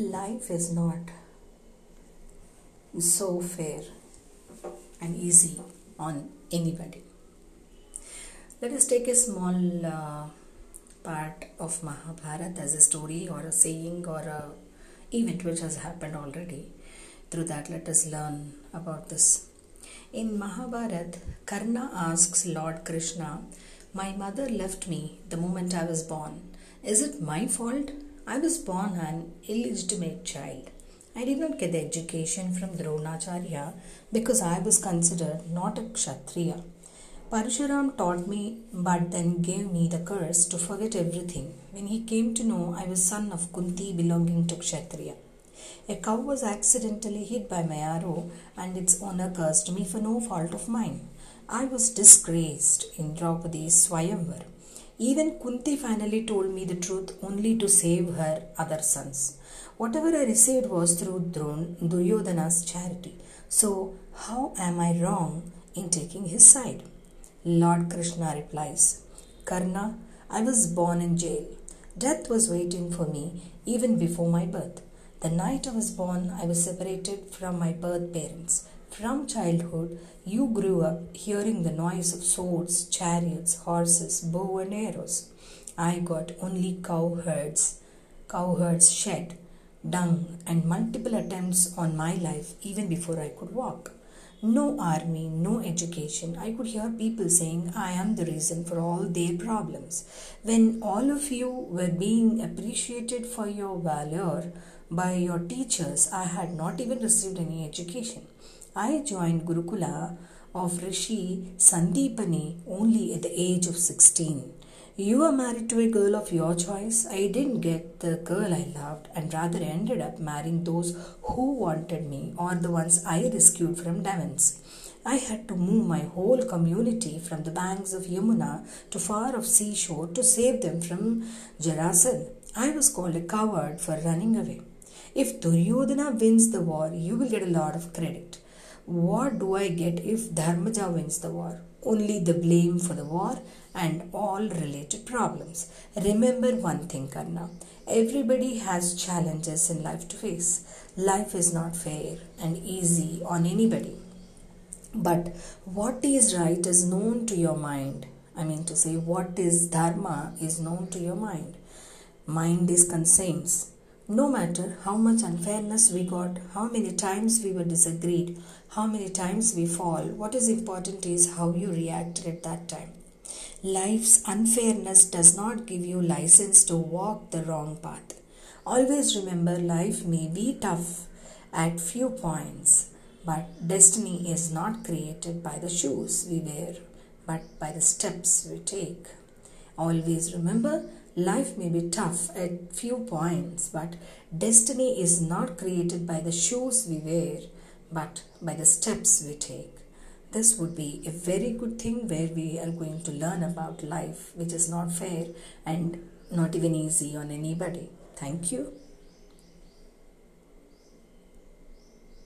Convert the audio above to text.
life is not so fair and easy on anybody. Let us take a small uh, part of Mahabharata as a story or a saying or a event which has happened already. Through that, let us learn about this. In Mahabharata, Karna asks Lord Krishna, My mother left me the moment I was born. Is it my fault? I was born an illegitimate child. I did not get the education from Dronacharya because I was considered not a Kshatriya. Parshuram taught me but then gave me the curse to forget everything when he came to know I was son of Kunti belonging to Kshatriya. A cow was accidentally hit by my arrow and its owner cursed me for no fault of mine. I was disgraced in Draupadi's Swayamvar. Even Kunti finally told me the truth only to save her other sons. Whatever I received was through Duryodhana's charity. So, how am I wrong in taking his side? Lord Krishna replies, Karna, I was born in jail. Death was waiting for me even before my birth. The night I was born, I was separated from my birth parents. From childhood, you grew up hearing the noise of swords, chariots, horses, bow and arrows. I got only cowherds, cowherds shed, dung, and multiple attempts on my life even before I could walk. No army, no education. I could hear people saying, I am the reason for all their problems. When all of you were being appreciated for your valor by your teachers, I had not even received any education. I joined Gurukula of Rishi Sandipani only at the age of 16. You are married to a girl of your choice. I didn't get the girl I loved and rather ended up marrying those who wanted me or the ones I rescued from demons. I had to move my whole community from the banks of Yamuna to far off seashore to save them from Jarasandha. I was called a coward for running away. If Duryodhana wins the war, you will get a lot of credit. What do I get if Dharmaja wins the war? Only the blame for the war and all related problems. Remember one thing, Karna. Everybody has challenges in life to face. Life is not fair and easy on anybody. But what is right is known to your mind. I mean to say, what is dharma is known to your mind. Mind is conscience no matter how much unfairness we got, how many times we were disagreed, how many times we fall, what is important is how you reacted at that time. Life's unfairness does not give you license to walk the wrong path. Always remember life may be tough at few points, but destiny is not created by the shoes we wear, but by the steps we take. Always remember Life may be tough at few points, but destiny is not created by the shoes we wear, but by the steps we take. This would be a very good thing where we are going to learn about life, which is not fair and not even easy on anybody. Thank you.